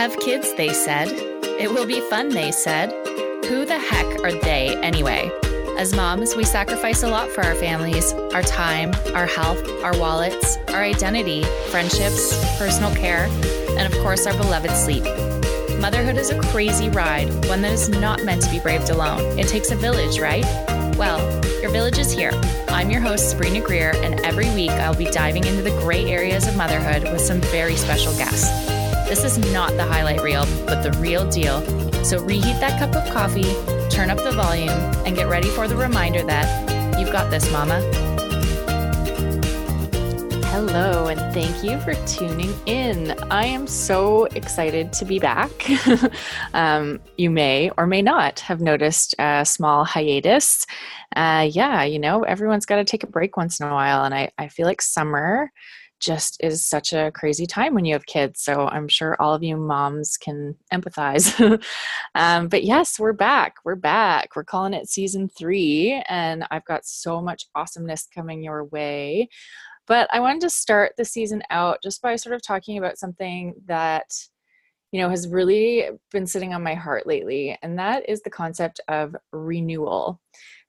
Have kids, they said. It will be fun, they said. Who the heck are they anyway? As moms, we sacrifice a lot for our families our time, our health, our wallets, our identity, friendships, personal care, and of course, our beloved sleep. Motherhood is a crazy ride, one that is not meant to be braved alone. It takes a village, right? Well, your village is here. I'm your host, Sabrina Greer, and every week I'll be diving into the gray areas of motherhood with some very special guests. This is not the highlight reel, but the real deal. So reheat that cup of coffee, turn up the volume, and get ready for the reminder that you've got this, mama. Hello, and thank you for tuning in. I am so excited to be back. um, you may or may not have noticed a small hiatus. Uh, yeah, you know, everyone's got to take a break once in a while, and I, I feel like summer just is such a crazy time when you have kids. So I'm sure all of you moms can empathize. um, but yes, we're back. We're back. We're calling it season three, and I've got so much awesomeness coming your way. But I wanted to start the season out just by sort of talking about something that, you know, has really been sitting on my heart lately, and that is the concept of renewal.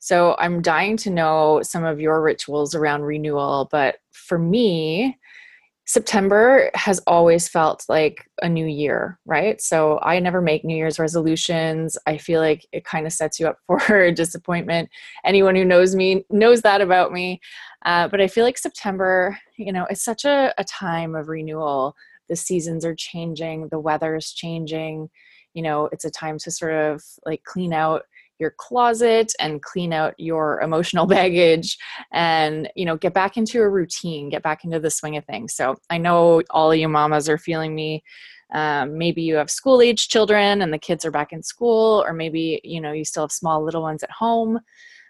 So I'm dying to know some of your rituals around renewal, but for me, September has always felt like a new year, right? So I never make New Year's resolutions. I feel like it kind of sets you up for disappointment. Anyone who knows me knows that about me. Uh, but I feel like September, you know, it's such a, a time of renewal. The seasons are changing, the weather is changing. You know, it's a time to sort of like clean out your closet and clean out your emotional baggage and you know get back into a routine get back into the swing of things. So i know all of you mamas are feeling me. Um, maybe you have school age children and the kids are back in school or maybe you know you still have small little ones at home.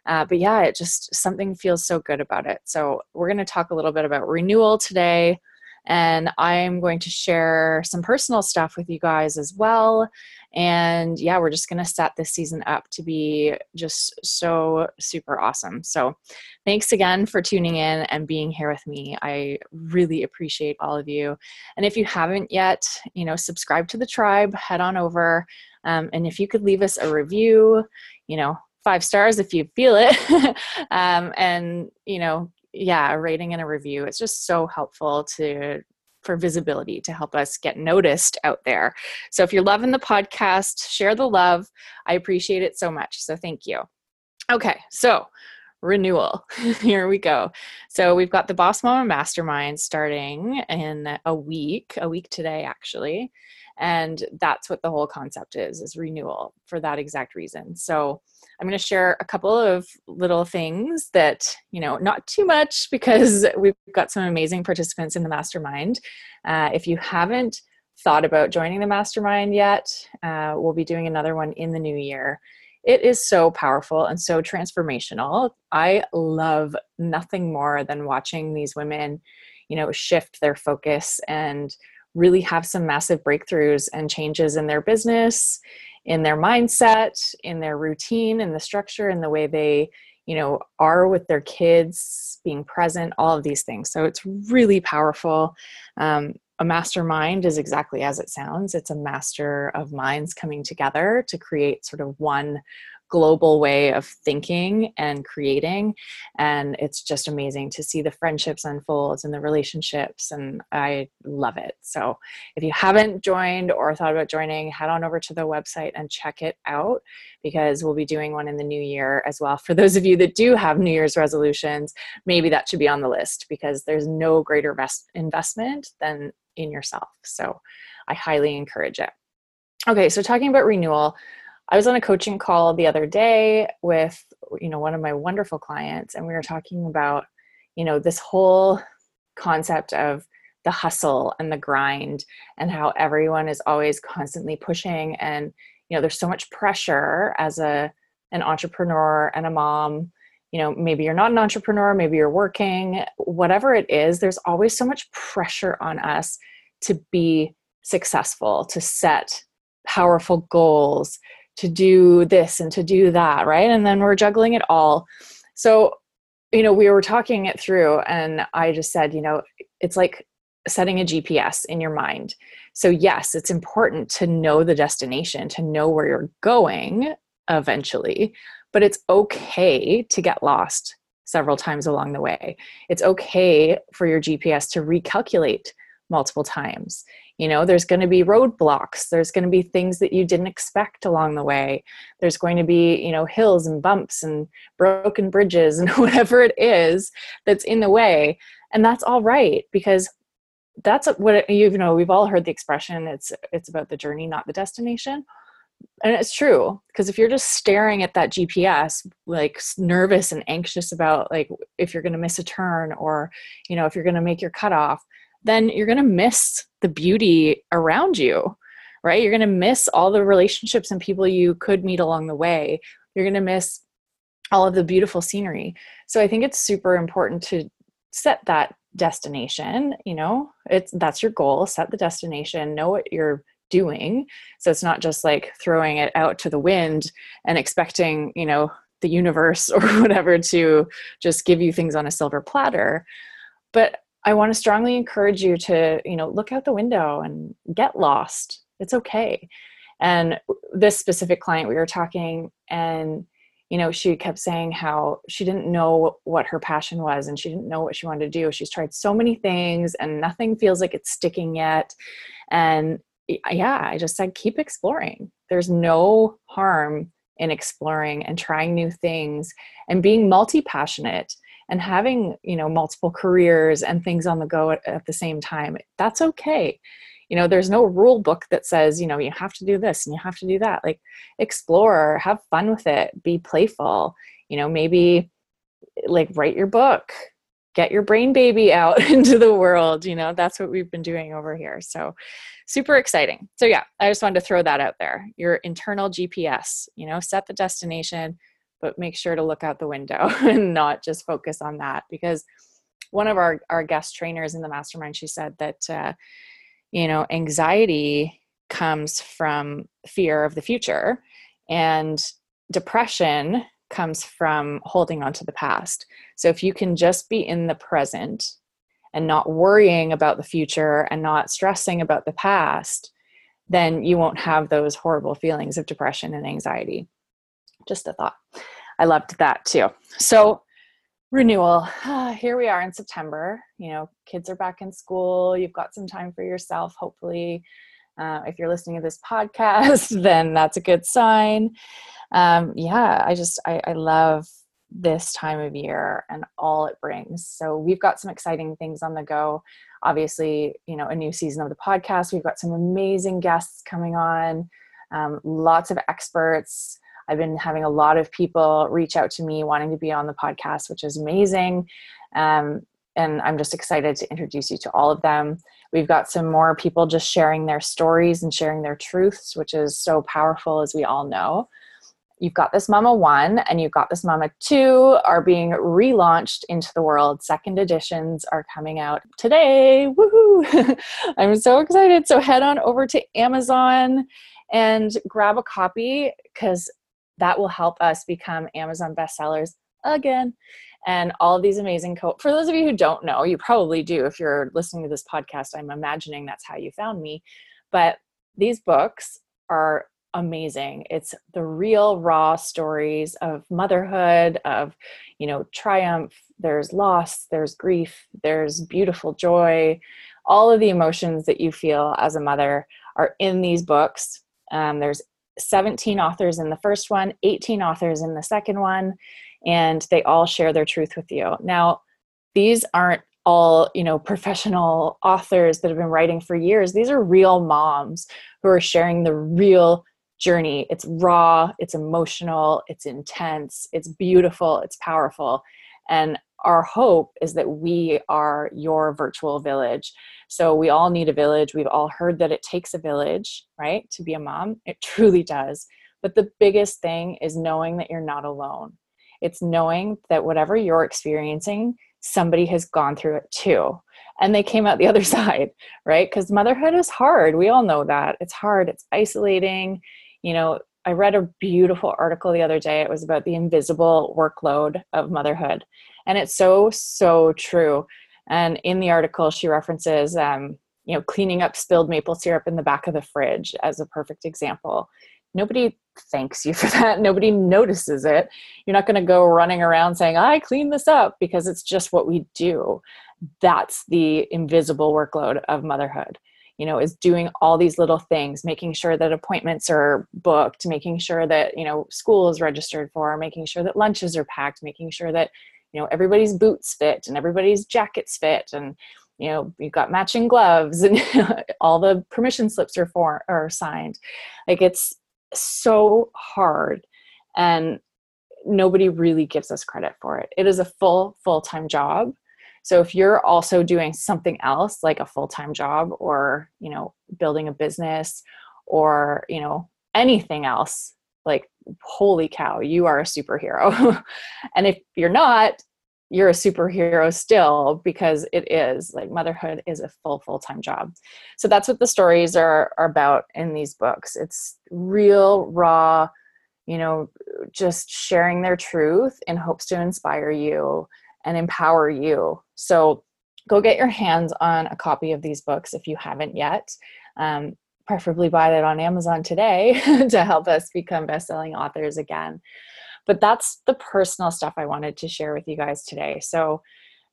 Uh, but yeah it just something feels so good about it. So we're going to talk a little bit about renewal today and I'm going to share some personal stuff with you guys as well. And yeah, we're just going to set this season up to be just so super awesome. So thanks again for tuning in and being here with me. I really appreciate all of you. And if you haven't yet, you know, subscribe to the tribe, head on over. Um, and if you could leave us a review, you know, five stars if you feel it um, and you know yeah, a rating and a review. It's just so helpful to for visibility to help us get noticed out there. So if you're loving the podcast, share the love. I appreciate it so much. So thank you. Okay, so renewal. Here we go. So we've got the Boss Mama Mastermind starting in a week, a week today actually. And that's what the whole concept is, is renewal for that exact reason. So I'm going to share a couple of little things that, you know, not too much because we've got some amazing participants in the mastermind. Uh, if you haven't thought about joining the mastermind yet, uh, we'll be doing another one in the new year. It is so powerful and so transformational. I love nothing more than watching these women, you know, shift their focus and really have some massive breakthroughs and changes in their business in their mindset, in their routine, in the structure, in the way they, you know, are with their kids, being present, all of these things. So it's really powerful. Um, a mastermind is exactly as it sounds. It's a master of minds coming together to create sort of one global way of thinking and creating. And it's just amazing to see the friendships unfold and the relationships and i love it. So if you haven't joined or thought about joining head on over to the website and check it out because we'll be doing one in the new year as well. For those of you that do have new year's resolutions maybe that should be on the list because there's no greater investment than in yourself. So i highly encourage it. Okay so talking about renewal I was on a coaching call the other day with you know one of my wonderful clients and we were talking about you know this whole concept of the hustle and the grind and how everyone is always constantly pushing and you know there's so much pressure as a an entrepreneur and a mom. You know maybe you're not an entrepreneur maybe you're working whatever it is there's always so much pressure on us to be successful to set powerful goals to do this and to do that, right? And then we're juggling it all. So, you know, we were talking it through, and I just said, you know, it's like setting a GPS in your mind. So, yes, it's important to know the destination, to know where you're going eventually, but it's okay to get lost several times along the way. It's okay for your GPS to recalculate multiple times. You know, there's going to be roadblocks, there's going to be things that you didn't expect along the way. There's going to be, you know, hills and bumps and broken bridges and whatever it is that's in the way. And that's all right because that's what you know we've all heard the expression it's it's about the journey not the destination and it's true because if you're just staring at that gps like nervous and anxious about like if you're going to miss a turn or you know if you're going to make your cutoff then you're going to miss the beauty around you right? You're going to miss all the relationships and people you could meet along the way. You're going to miss all of the beautiful scenery. So i think it's super important to set that destination you know? It's that's your goal set the destination know what you're doing. So it's not just like throwing it out to the wind and expecting you know the universe or whatever to just give you things on a silver platter. But i want to strongly encourage you to you know look out the window and get lost it's okay and this specific client we were talking and you know, she kept saying how she didn't know what her passion was and she didn't know what she wanted to do. She's tried so many things and nothing feels like it's sticking yet. And yeah, I just said, keep exploring. There's no harm in exploring and trying new things and being multi passionate and having, you know, multiple careers and things on the go at, at the same time. That's okay. You know there's no rule book that says you know you have to do this and you have to do that. Like explore have fun with it be playful. You know maybe like write your book get your brain baby out into the world. You know that's what we've been doing over here. So super exciting. So yeah i just wanted to throw that out there. Your internal gps you know set the destination but make sure to look out the window and not just focus on that because one of our, our guest trainers in the mastermind she said that uh, you know anxiety comes from fear of the future and depression comes from holding on to the past. So if you can just be in the present and not worrying about the future and not stressing about the past then you won't have those horrible feelings of depression and anxiety just a thought. I loved that too. So renewal. Here we are in september. You know kids are back in school. You've got some time for yourself hopefully. Uh, if you're listening to this podcast then that's a good sign. Um, yeah i just I, I love this time of year and all it brings. So we've got some exciting things on the go. Obviously you know a new season of the podcast. We've got some amazing guests coming on um, lots of experts I've been having a lot of people reach out to me wanting to be on the podcast, which is amazing. Um, and I'm just excited to introduce you to all of them. We've got some more people just sharing their stories and sharing their truths, which is so powerful, as we all know. You've got this Mama 1 and you've got this Mama 2 are being relaunched into the world. Second editions are coming out today. Woohoo! I'm so excited. So head on over to Amazon and grab a copy because that will help us become Amazon bestsellers again. And all of these amazing co for those of you who don't know, you probably do if you're listening to this podcast. I'm imagining that's how you found me. But these books are amazing. It's the real raw stories of motherhood, of you know, triumph, there's loss, there's grief, there's beautiful joy. All of the emotions that you feel as a mother are in these books. Um, there's 17 authors in the first one, 18 authors in the second one, and they all share their truth with you. Now, these aren't all, you know, professional authors that have been writing for years. These are real moms who are sharing the real journey. It's raw, it's emotional, it's intense, it's beautiful, it's powerful. And our hope is that we are your virtual village. So we all need a village. We've all heard that it takes a village, right, to be a mom. It truly does. But the biggest thing is knowing that you're not alone. It's knowing that whatever you're experiencing, somebody has gone through it too. And they came out the other side, right? Because motherhood is hard. We all know that. It's hard, it's isolating. You know, I read a beautiful article the other day. It was about the invisible workload of motherhood. And it's so, so true. And in the article, she references, um, you know, cleaning up spilled maple syrup in the back of the fridge as a perfect example. Nobody thanks you for that. Nobody notices it. You're not going to go running around saying, I clean this up because it's just what we do. That's the invisible workload of motherhood you know is doing all these little things making sure that appointments are booked making sure that you know school is registered for making sure that lunches are packed making sure that you know everybody's boots fit and everybody's jackets fit and you know you've got matching gloves and all the permission slips are for are signed. Like it's so hard and nobody really gives us credit for it. It is a full full-time job. So if you're also doing something else like a full-time job or, you know, building a business or, you know, anything else, like holy cow, you are a superhero. and if you're not, you're a superhero still because it is like motherhood is a full full-time job so that's what the stories are, are about in these books it's real raw you know just sharing their truth in hopes to inspire you and empower you. So go get your hands on a copy of these books if you haven't yet. Um, preferably buy that on Amazon today to help us become best-selling authors again. But that's the personal stuff I wanted to share with you guys today. So,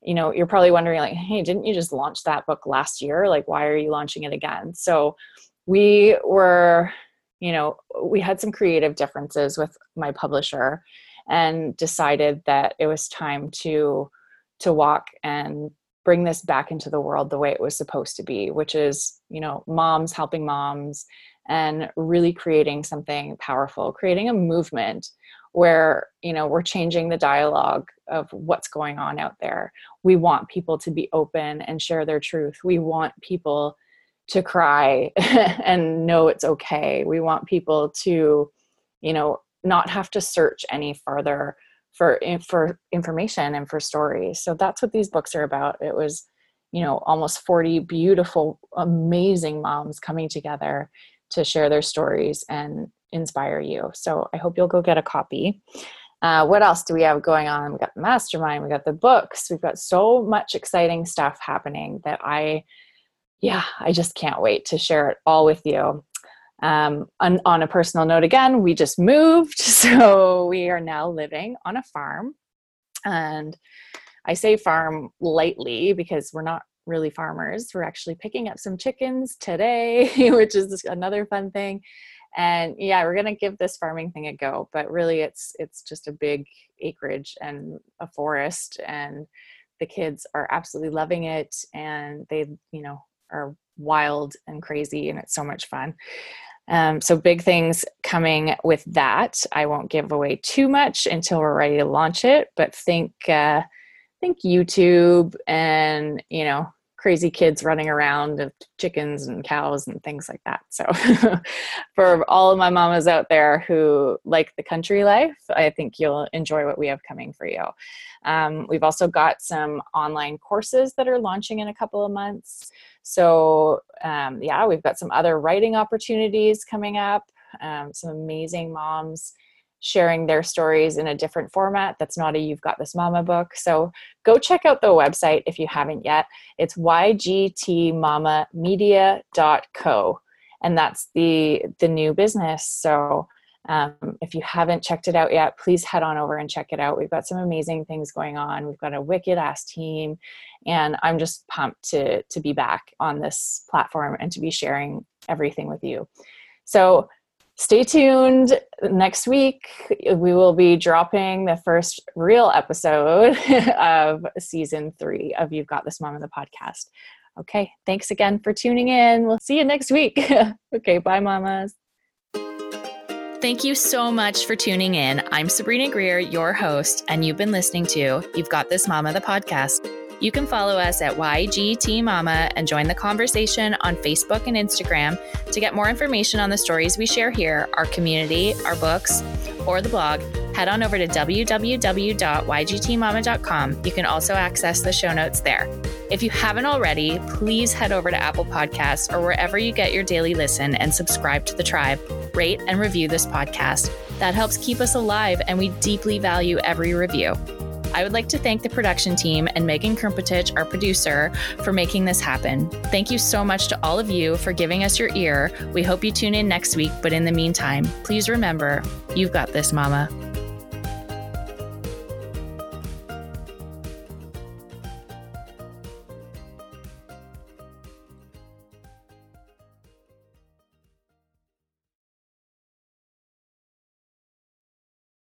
you know, you're probably wondering like, "Hey, didn't you just launch that book last year? Like why are you launching it again?" So, we were, you know, we had some creative differences with my publisher and decided that it was time to to walk and bring this back into the world the way it was supposed to be which is you know moms helping moms and really creating something powerful creating a movement where you know we're changing the dialogue of what's going on out there. We want people to be open and share their truth. We want people to cry and know it's okay. We want people to you know not have to search any further for for information and for stories. So that's what these books are about. It was, you know, almost 40 beautiful, amazing moms coming together to share their stories and inspire you. So I hope you'll go get a copy. Uh, what else do we have going on? We got the mastermind, we got the books, we've got so much exciting stuff happening that I, yeah, I just can't wait to share it all with you. Um, on, on a personal note, again, we just moved. So we are now living on a farm. And I say farm lightly because we're not really farmers. We're actually picking up some chickens today, which is another fun thing. And yeah, we're gonna give this farming thing a go. But really, it's it's just a big acreage and a forest, and the kids are absolutely loving it, and they you know are wild and crazy, and it's so much fun. Um, so big things coming with that. I won't give away too much until we're ready to launch it, but think uh, think YouTube and you know crazy kids running around of chickens and cows and things like that. So for all of my mamas out there who like the country life, I think you'll enjoy what we have coming for you. Um, we've also got some online courses that are launching in a couple of months. So, um, yeah, we've got some other writing opportunities coming up, um, some amazing moms sharing their stories in a different format that's not a You've Got This Mama book. So, go check out the website if you haven't yet. It's ygtmamamedia.co, and that's the, the new business. So, um, if you haven't checked it out yet, please head on over and check it out. We've got some amazing things going on. We've got a wicked ass team, and I'm just pumped to to be back on this platform and to be sharing everything with you. So stay tuned. Next week we will be dropping the first real episode of season three of You've Got This Mom in the podcast. Okay, thanks again for tuning in. We'll see you next week. okay, bye, mamas. Thank you so much for tuning in. I'm Sabrina Greer, your host, and you've been listening to You've Got This Mama, the podcast. You can follow us at YGT Mama and join the conversation on Facebook and Instagram to get more information on the stories we share here, our community, our books, or the blog. Head on over to www.ygtmama.com. You can also access the show notes there. If you haven't already, please head over to Apple Podcasts or wherever you get your daily listen and subscribe to the tribe. Rate and review this podcast. That helps keep us alive, and we deeply value every review. I would like to thank the production team and Megan Krumpetich, our producer, for making this happen. Thank you so much to all of you for giving us your ear. We hope you tune in next week, but in the meantime, please remember you've got this, Mama.